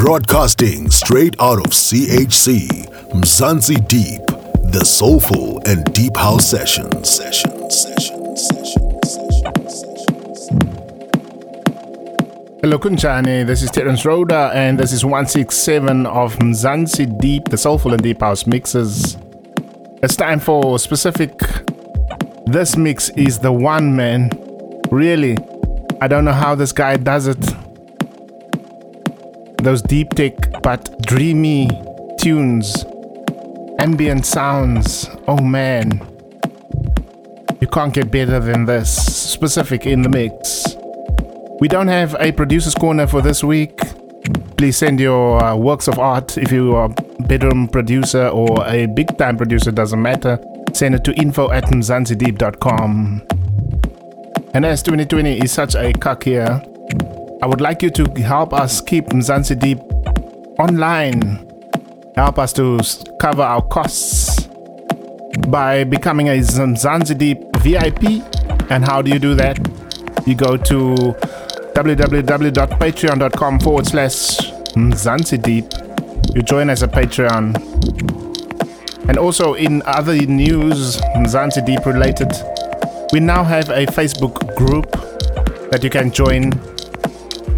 Broadcasting straight out of CHC, Mzansi Deep, the soulful and deep house sessions. Sessions, sessions, sessions, sessions. Hello Kunjani, this is Terence Roda and this is 167 of Mzansi Deep, the soulful and deep house mixes. It's time for specific. This mix is the one man. Really, I don't know how this guy does it. Those deep tech but dreamy tunes, ambient sounds. Oh man, you can't get better than this. Specific in the mix. We don't have a producer's corner for this week. Please send your uh, works of art if you are a bedroom producer or a big time producer, doesn't matter. Send it to info at mzansideep.com. And as 2020 is such a cuck year, I would like you to help us keep Mzansi Deep online. Help us to cover our costs by becoming a Mzansi Deep VIP. And how do you do that? You go to www.patreon.com forward slash Mzansi Deep. You join as a Patreon. And also in other news, Mzansi Deep related, we now have a Facebook group that you can join.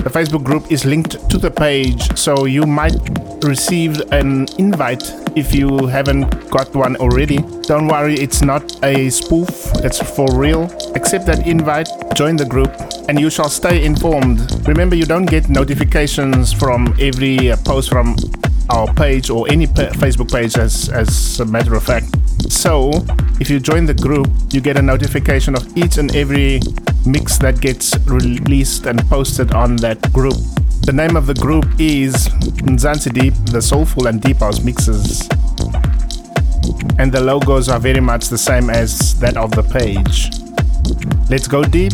The Facebook group is linked to the page, so you might receive an invite if you haven't got one already. Don't worry, it's not a spoof, it's for real. Accept that invite, join the group, and you shall stay informed. Remember, you don't get notifications from every post from our page or any pa- Facebook page, as, as a matter of fact. So, if you join the group, you get a notification of each and every mix that gets released and posted on that group. The name of the group is Mzansi Deep, the Soulful and Deep House Mixes. And the logos are very much the same as that of the page. Let's go deep.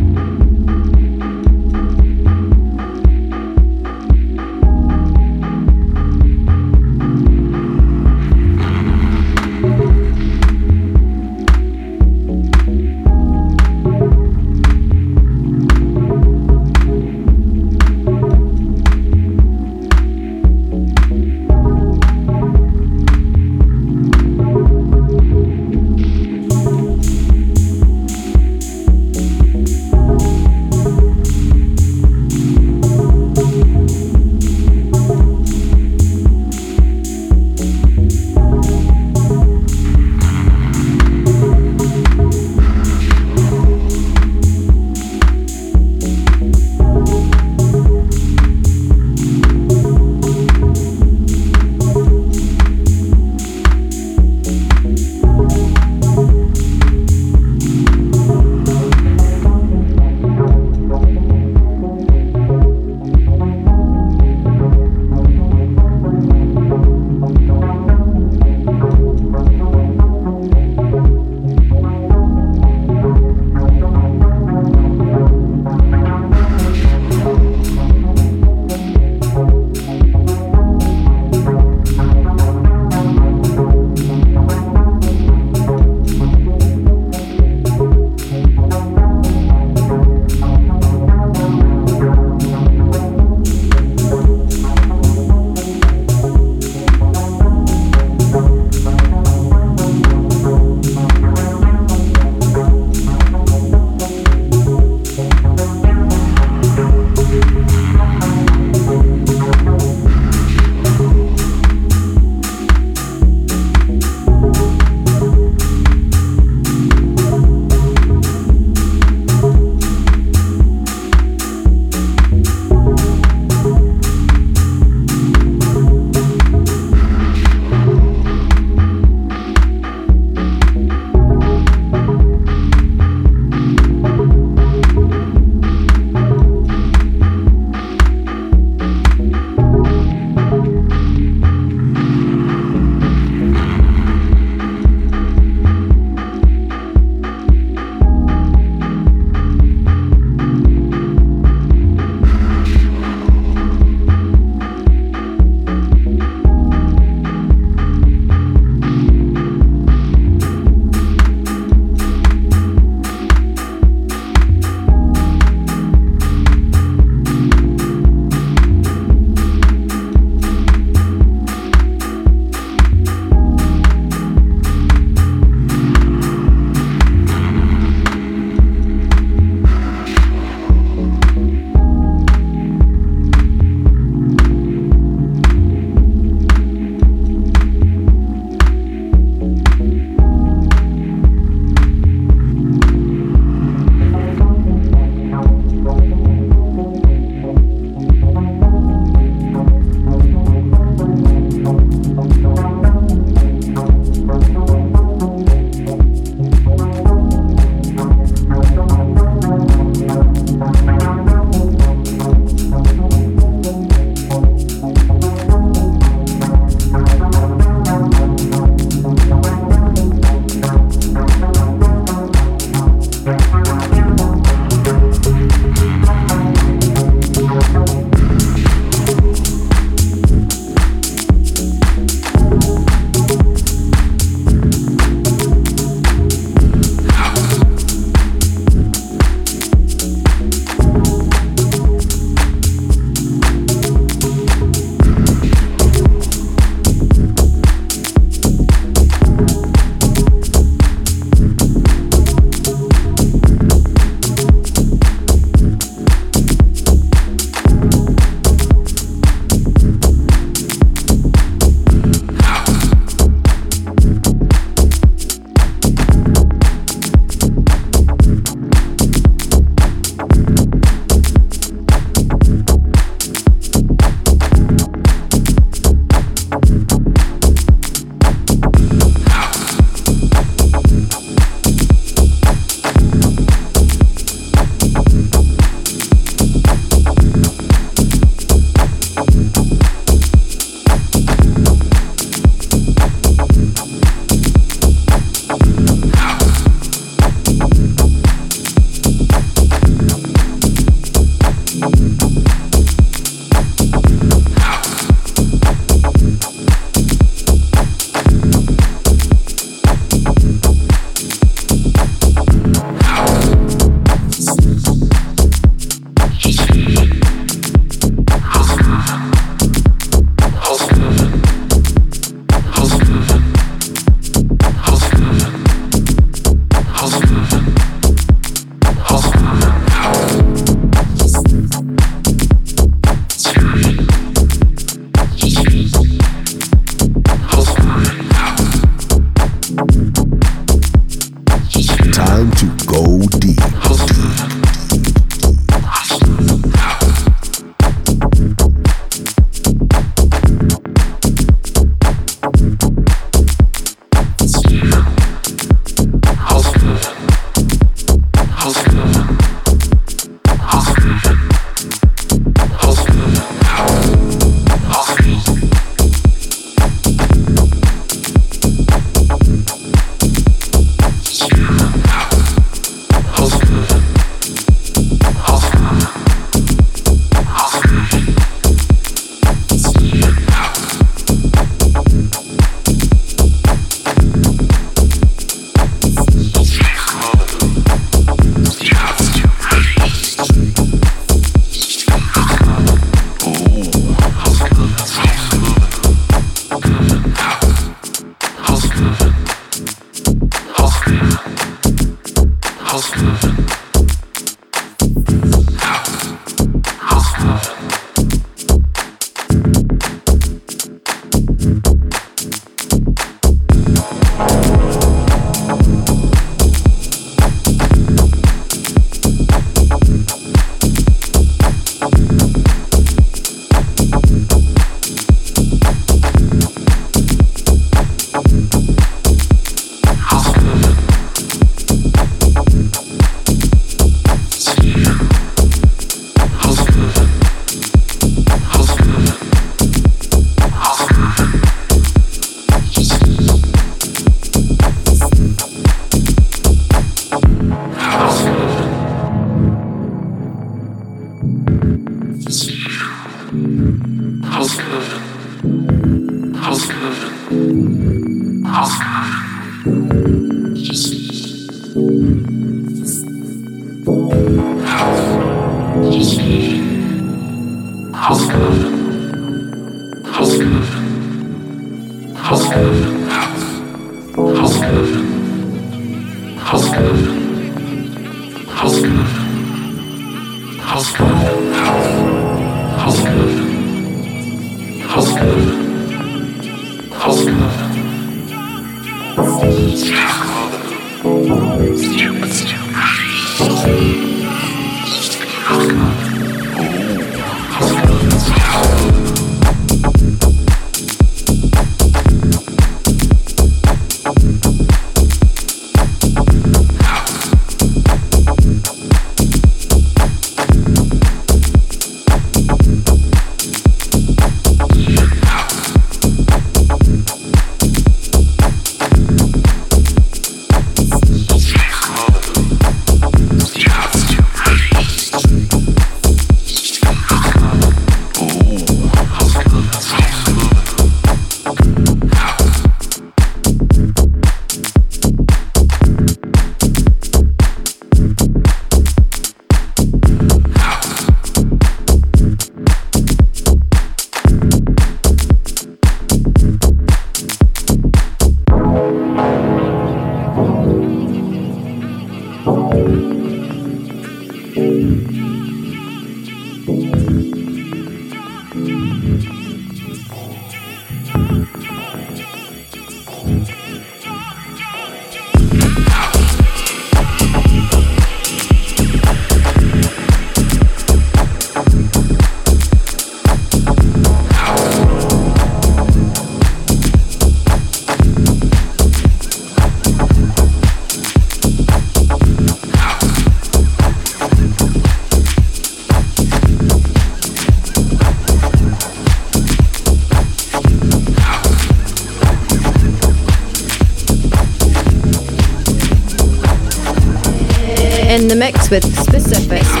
The mix with specific.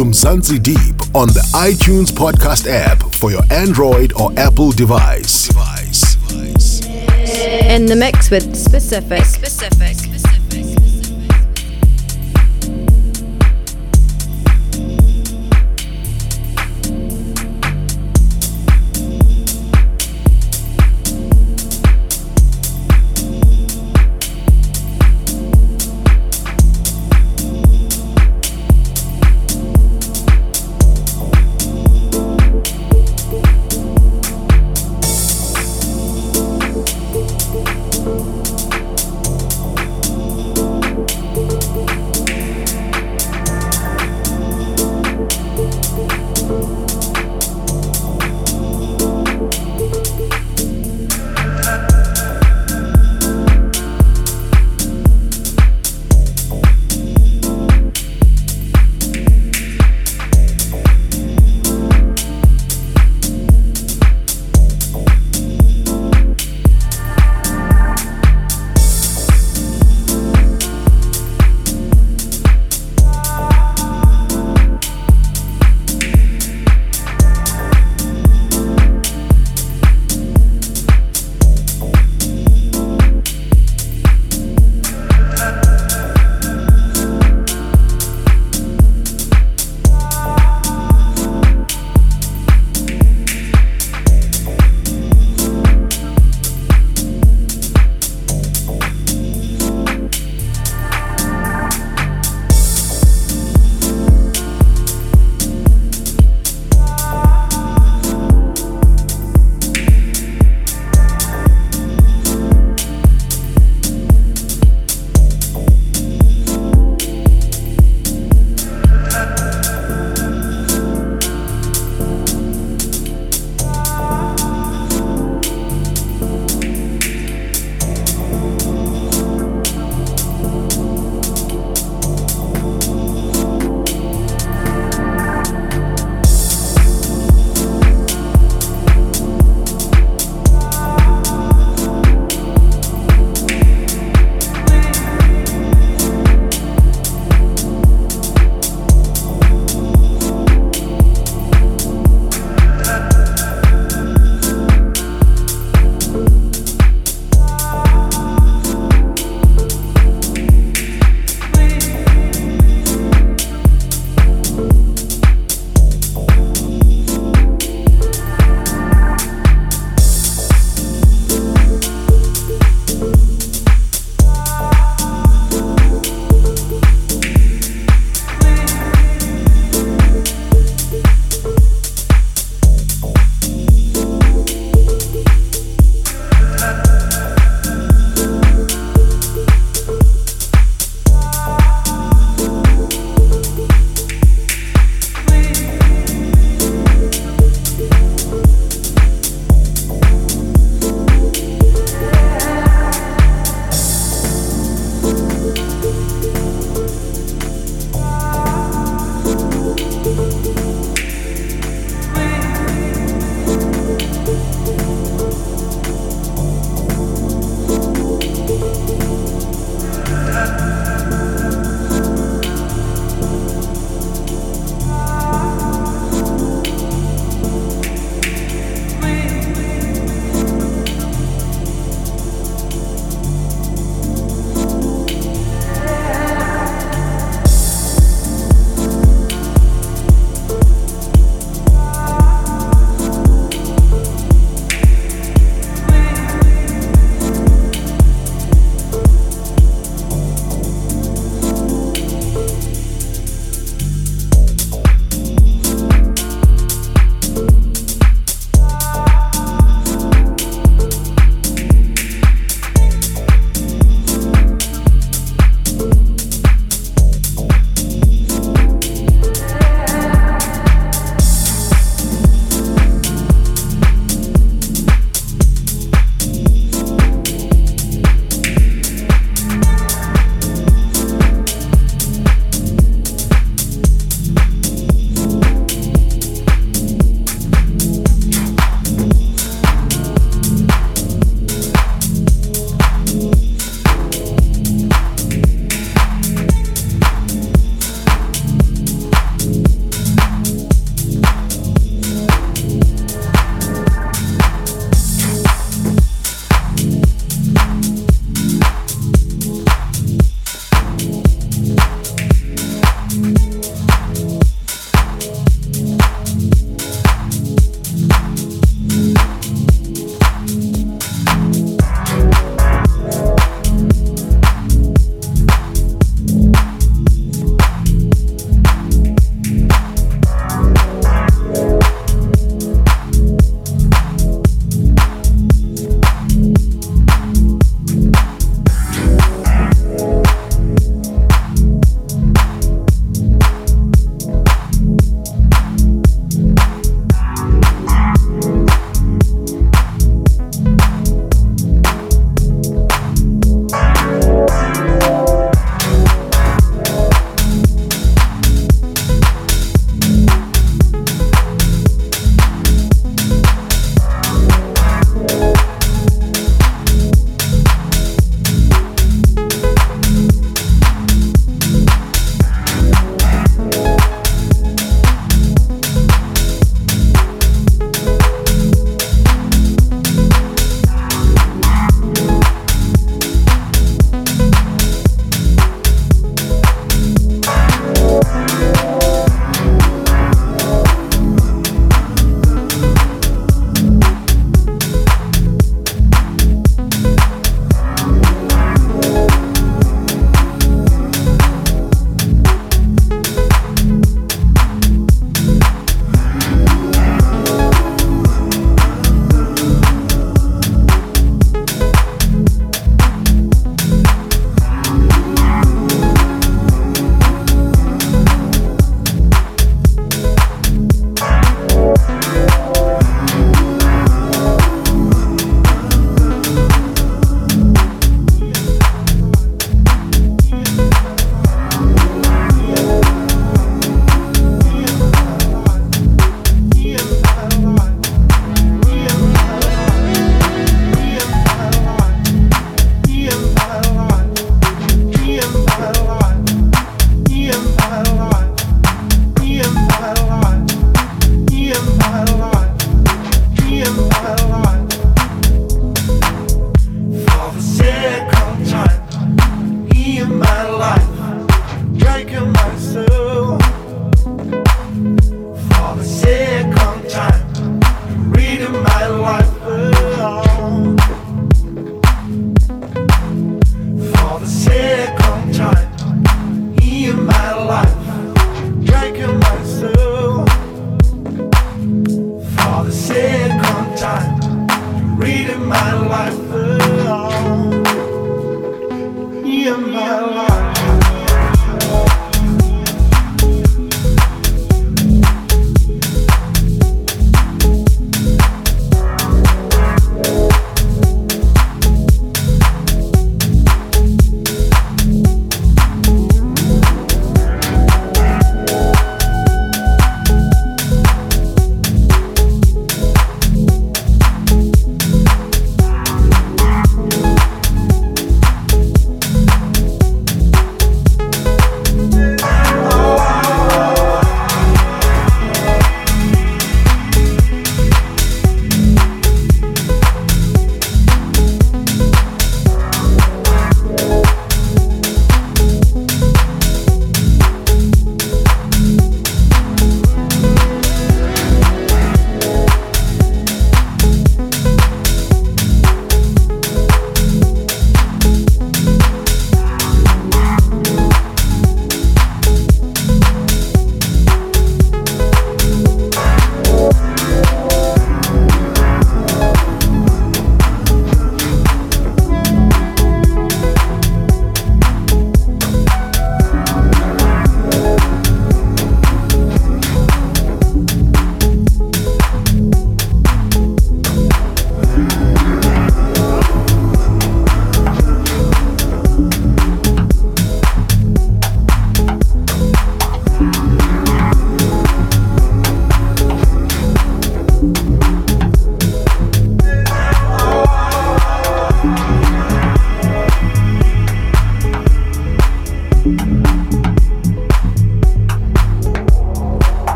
To Mzansi Deep on the iTunes podcast app for your Android or Apple device. Device. device. In the mix with specific. Specific.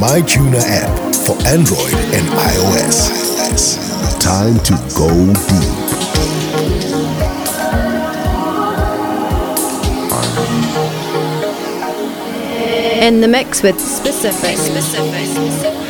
MyTuner app for Android and iOS. Time to go deep. In the mix with specific. Specific.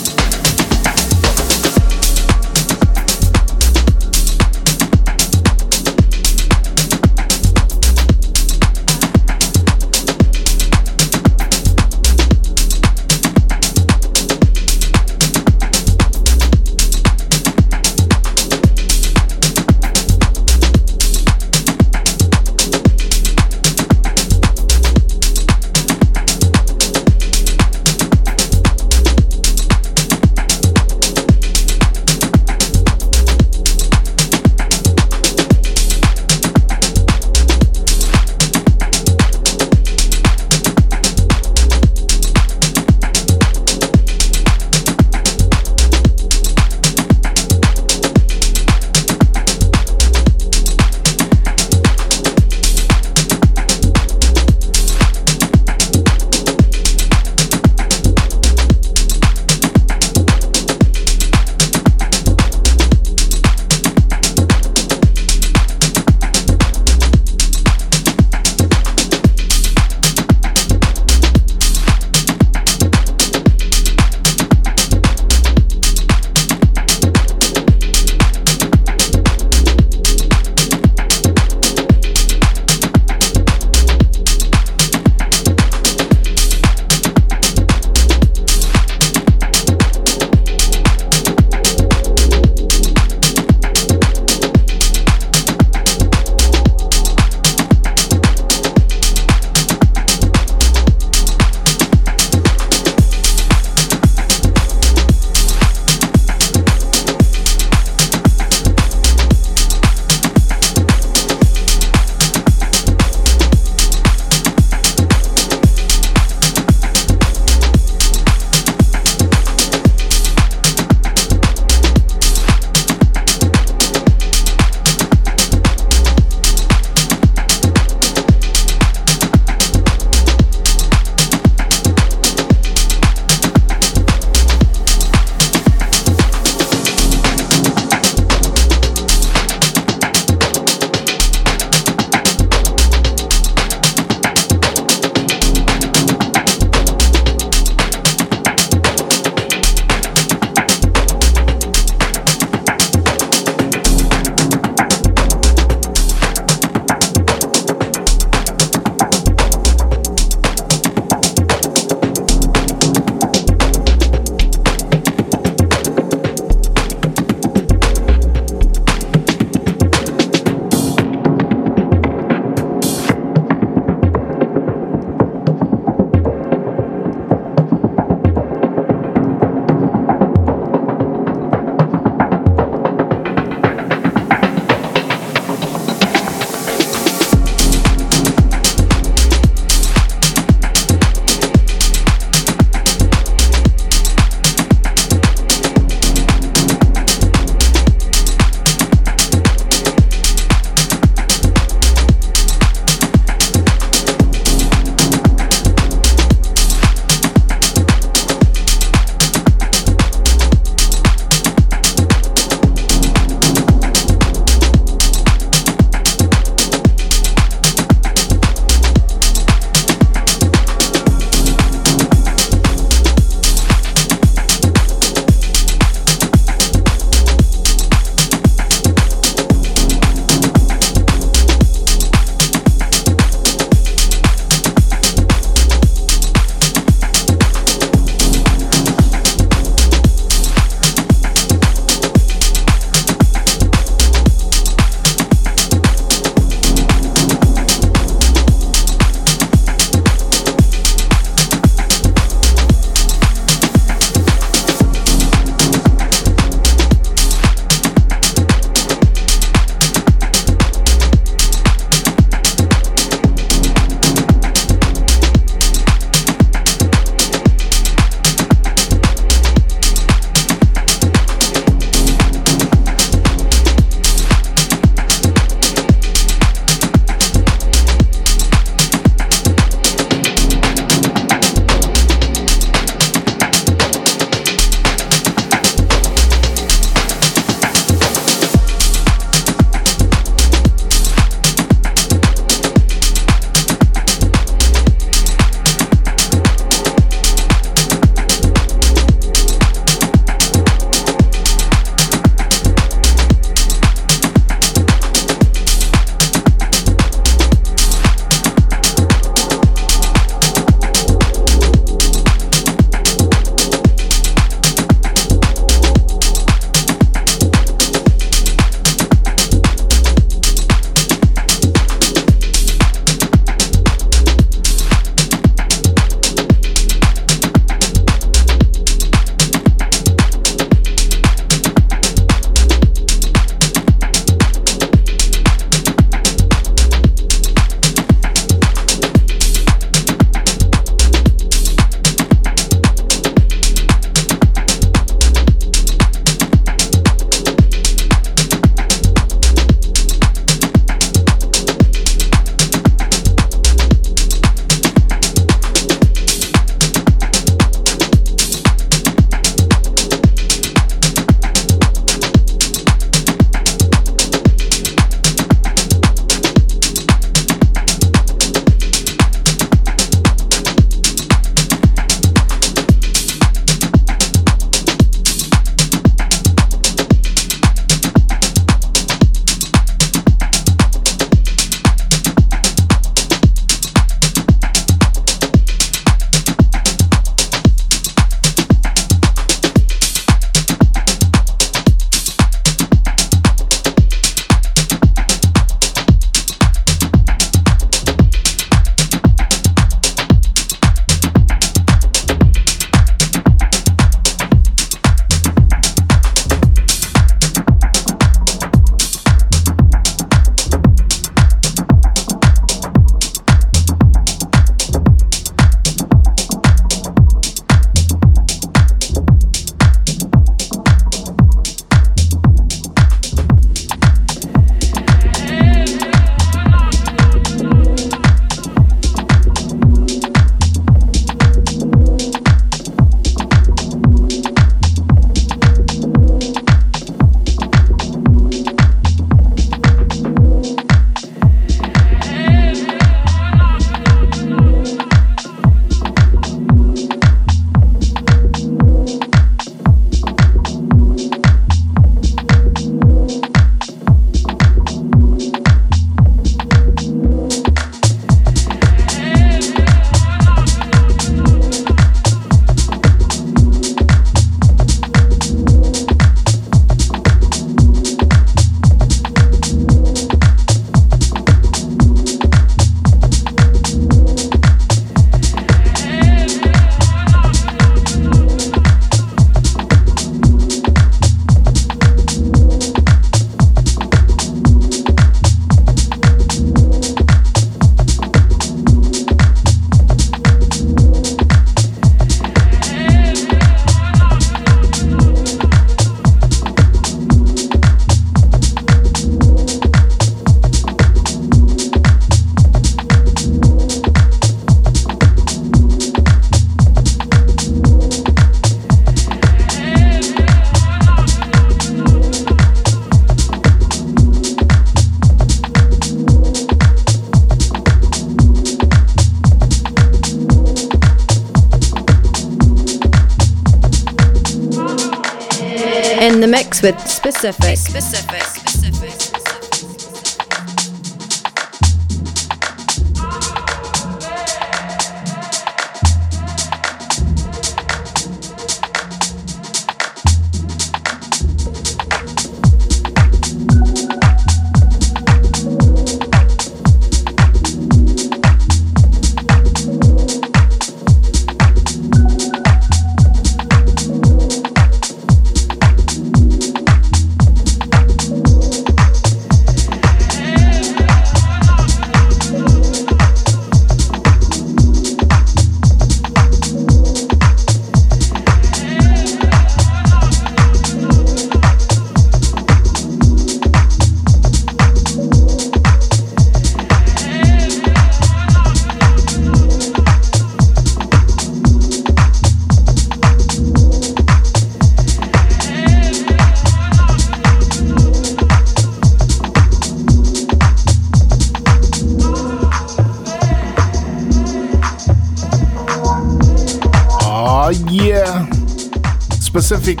Specific.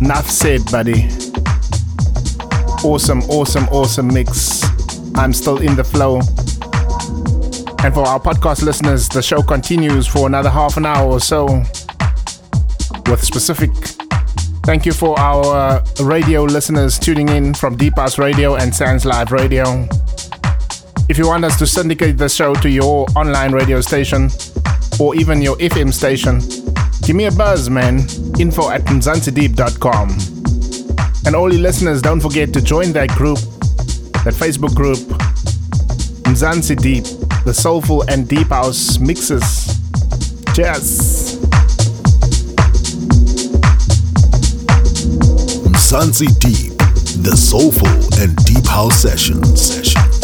Enough said, buddy. Awesome, awesome, awesome mix. I'm still in the flow. And for our podcast listeners, the show continues for another half an hour or so with specific. Thank you for our uh, radio listeners tuning in from Deep House Radio and Sands Live Radio. If you want us to syndicate the show to your online radio station or even your FM station, Give me a buzz, man. Info at mzansideep.com. And all you listeners, don't forget to join that group, that Facebook group, Mzansi Deep, the soulful and deep house mixes. Cheers. Mzansi Deep, the soulful and deep house sessions. sessions.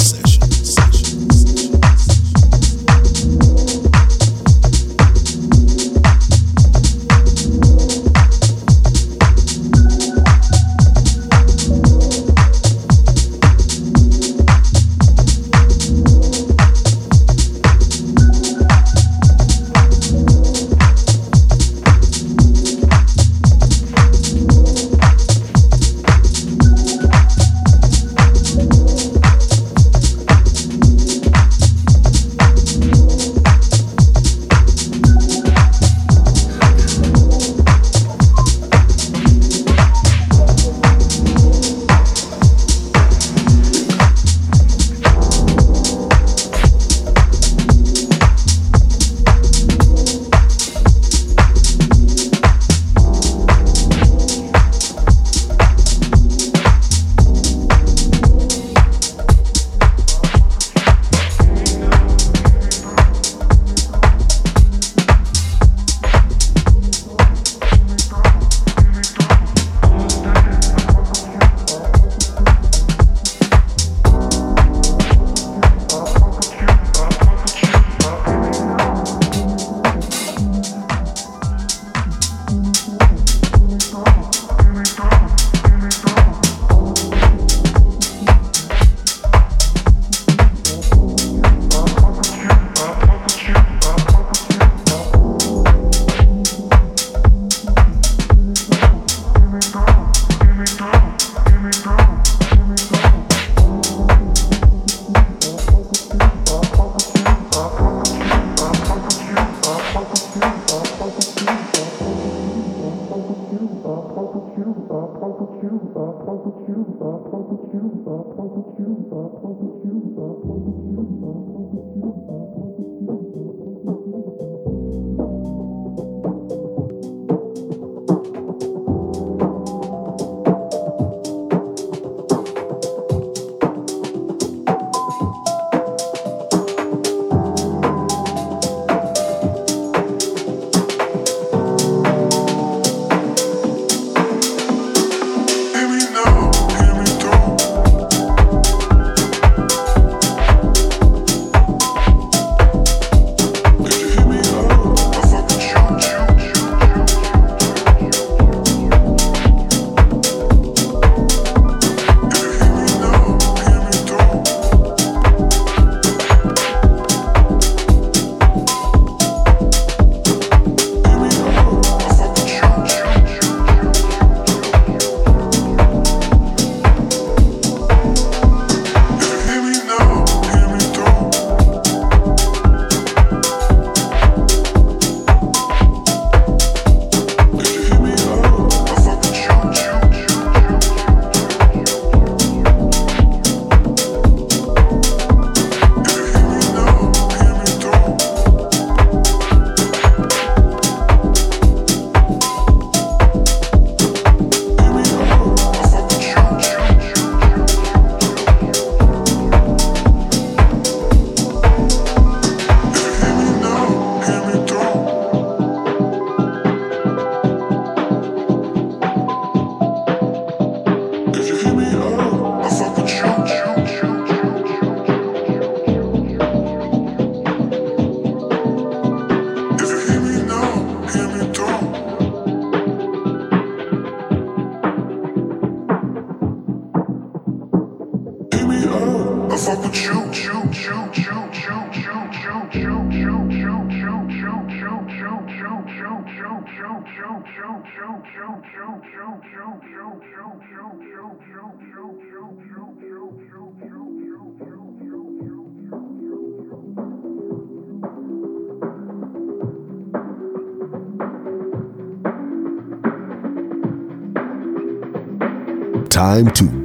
time to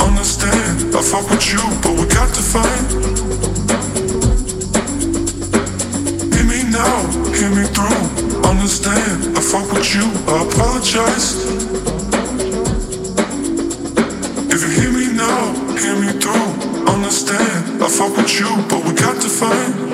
understand. I fuck with you, but we got to fight. Hear me now, hear me through. Understand, I fuck with you, I apologize. If you hear me now, hear me through. Understand, I fuck with you, but we got to fight.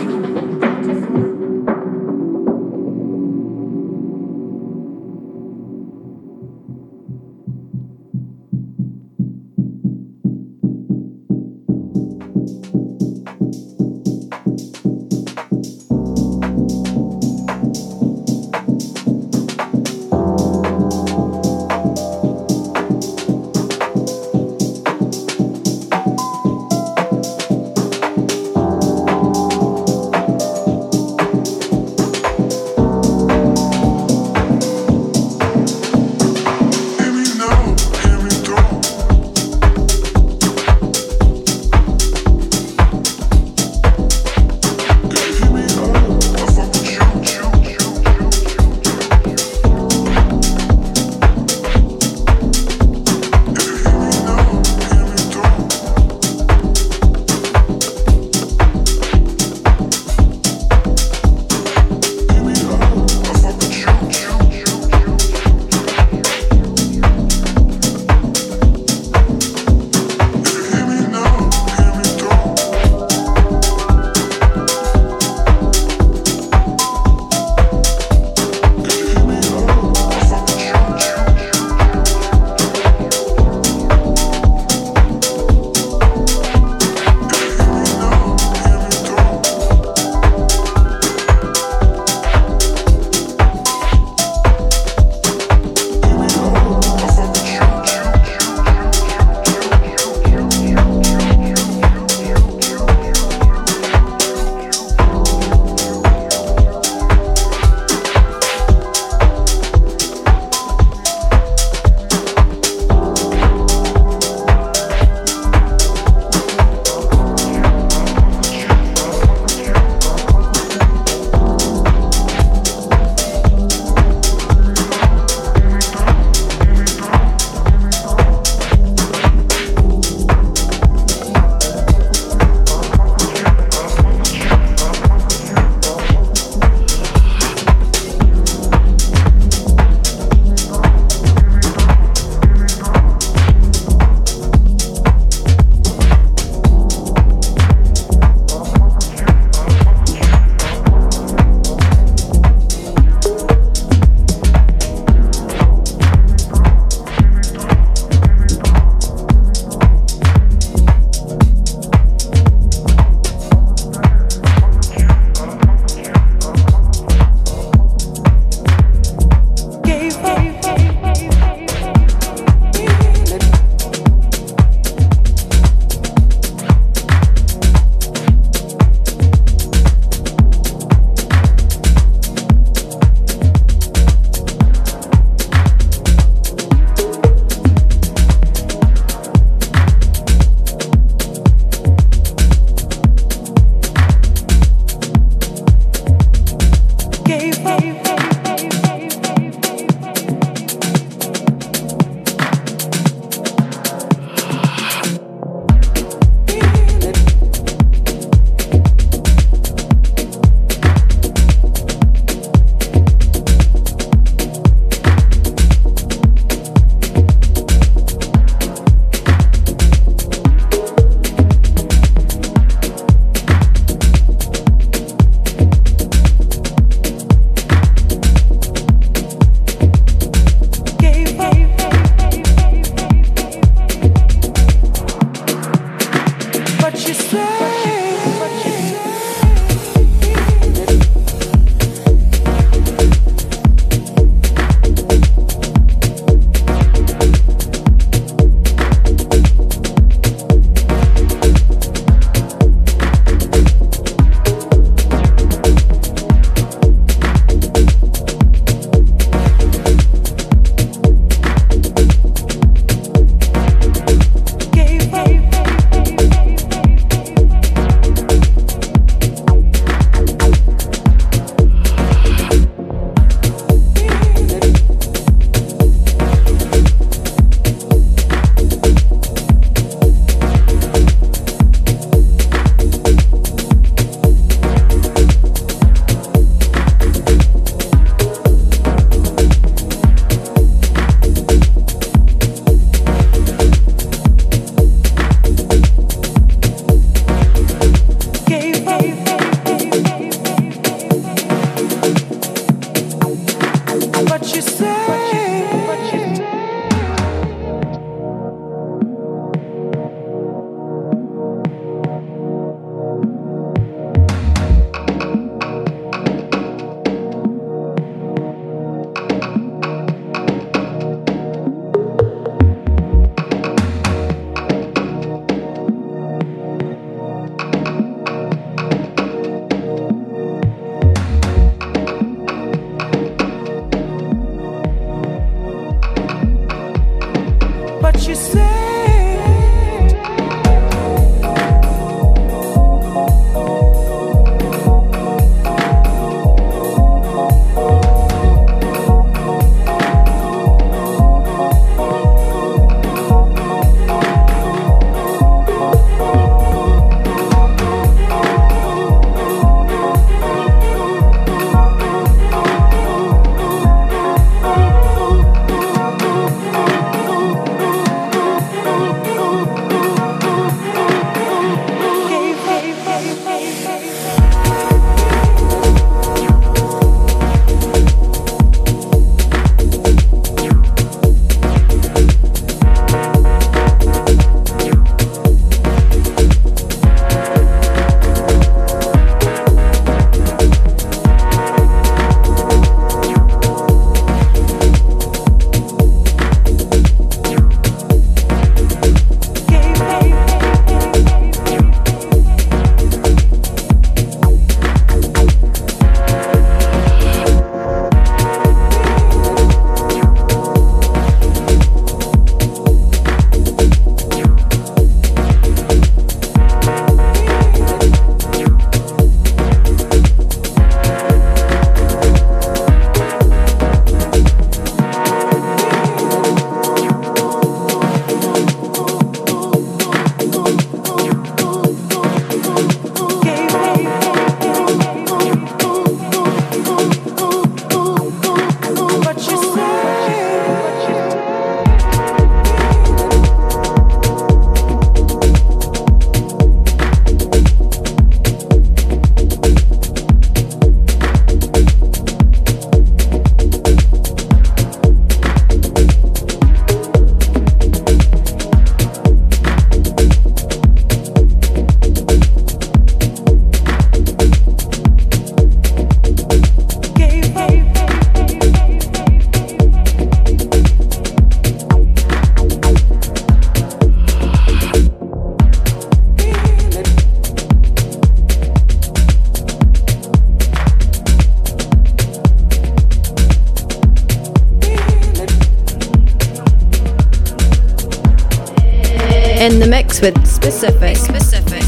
Mix with specific. Specific.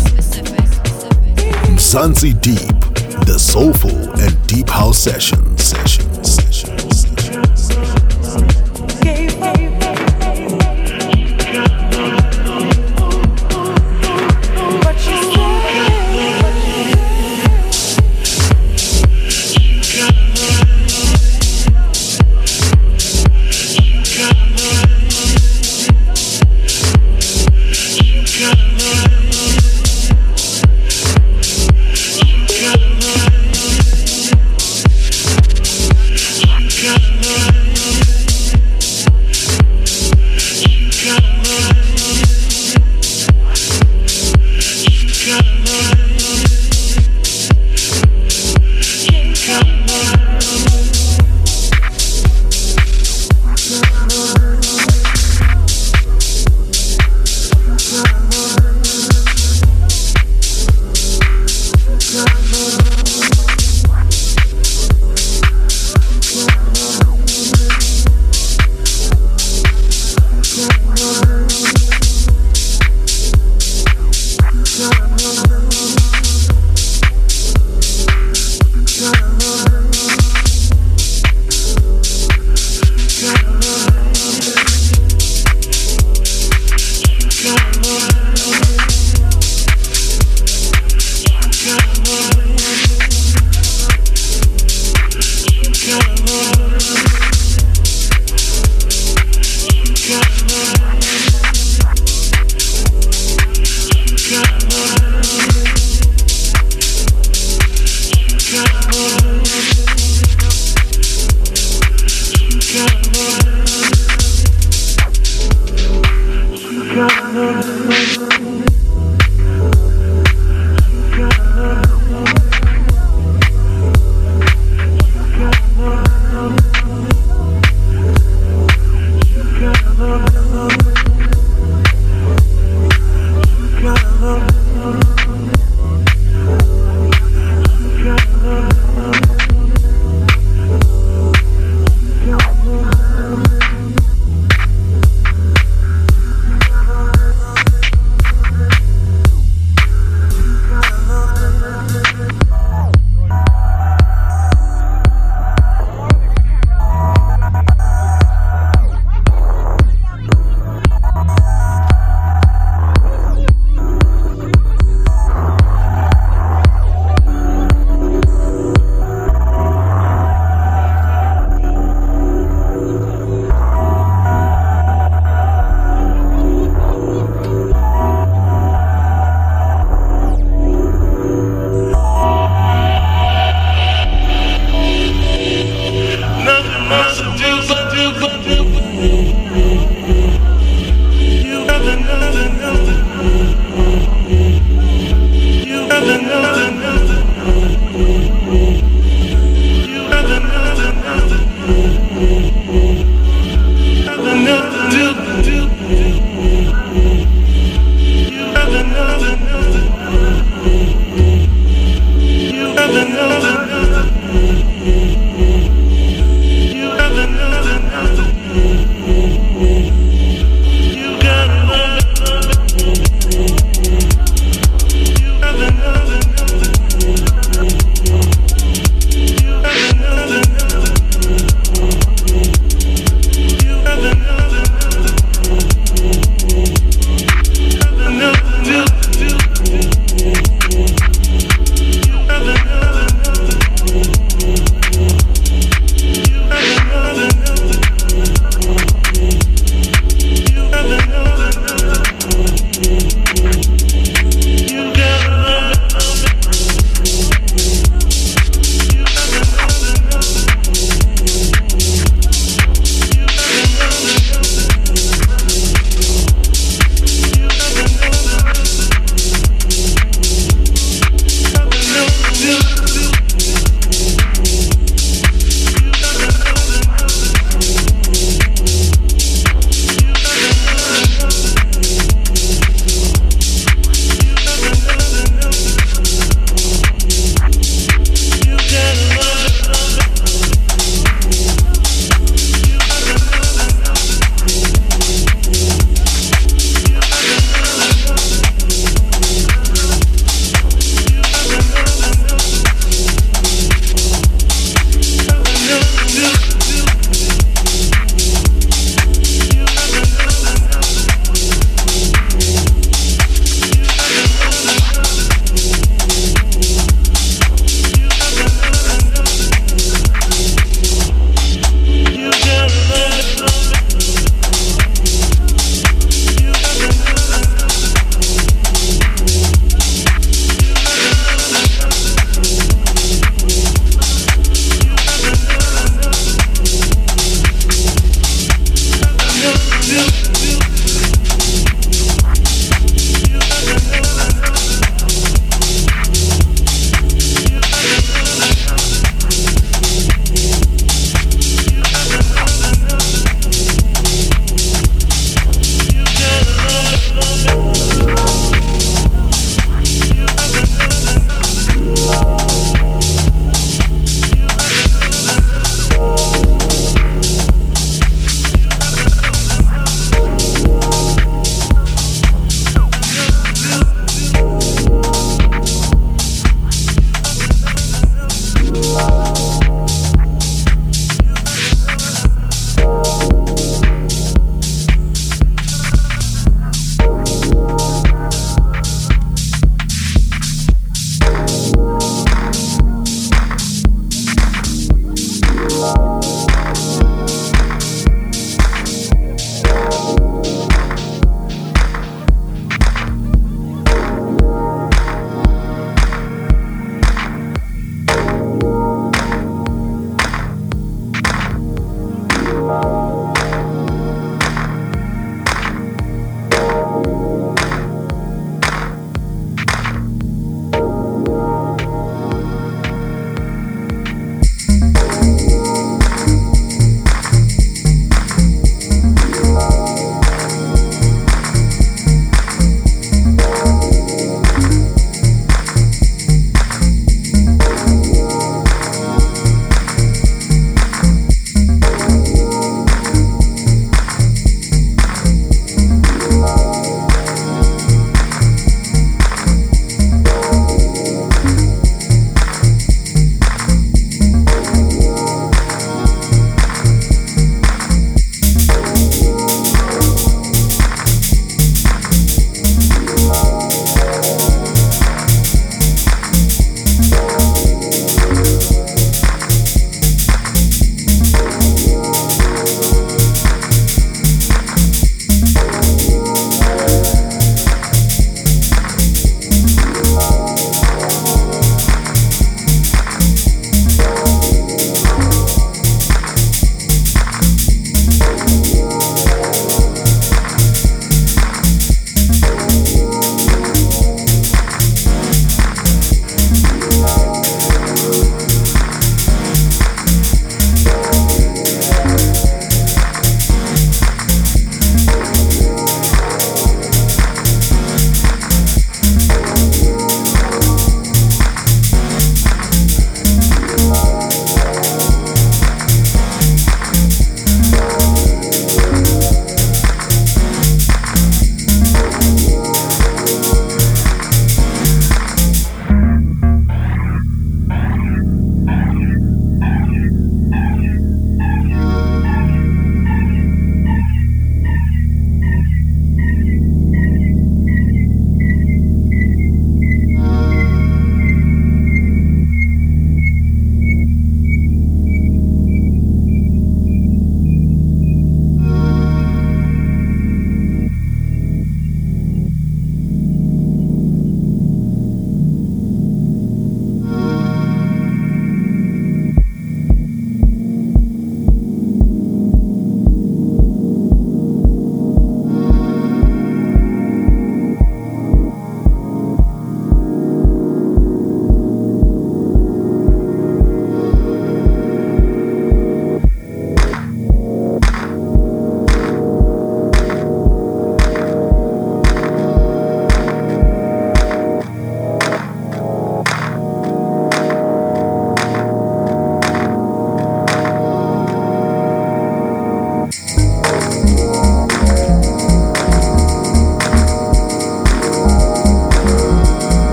Mzansi Deep, the soulful and deep house sessions.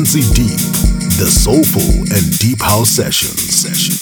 Deep, the soulful and deep house sessions. sessions.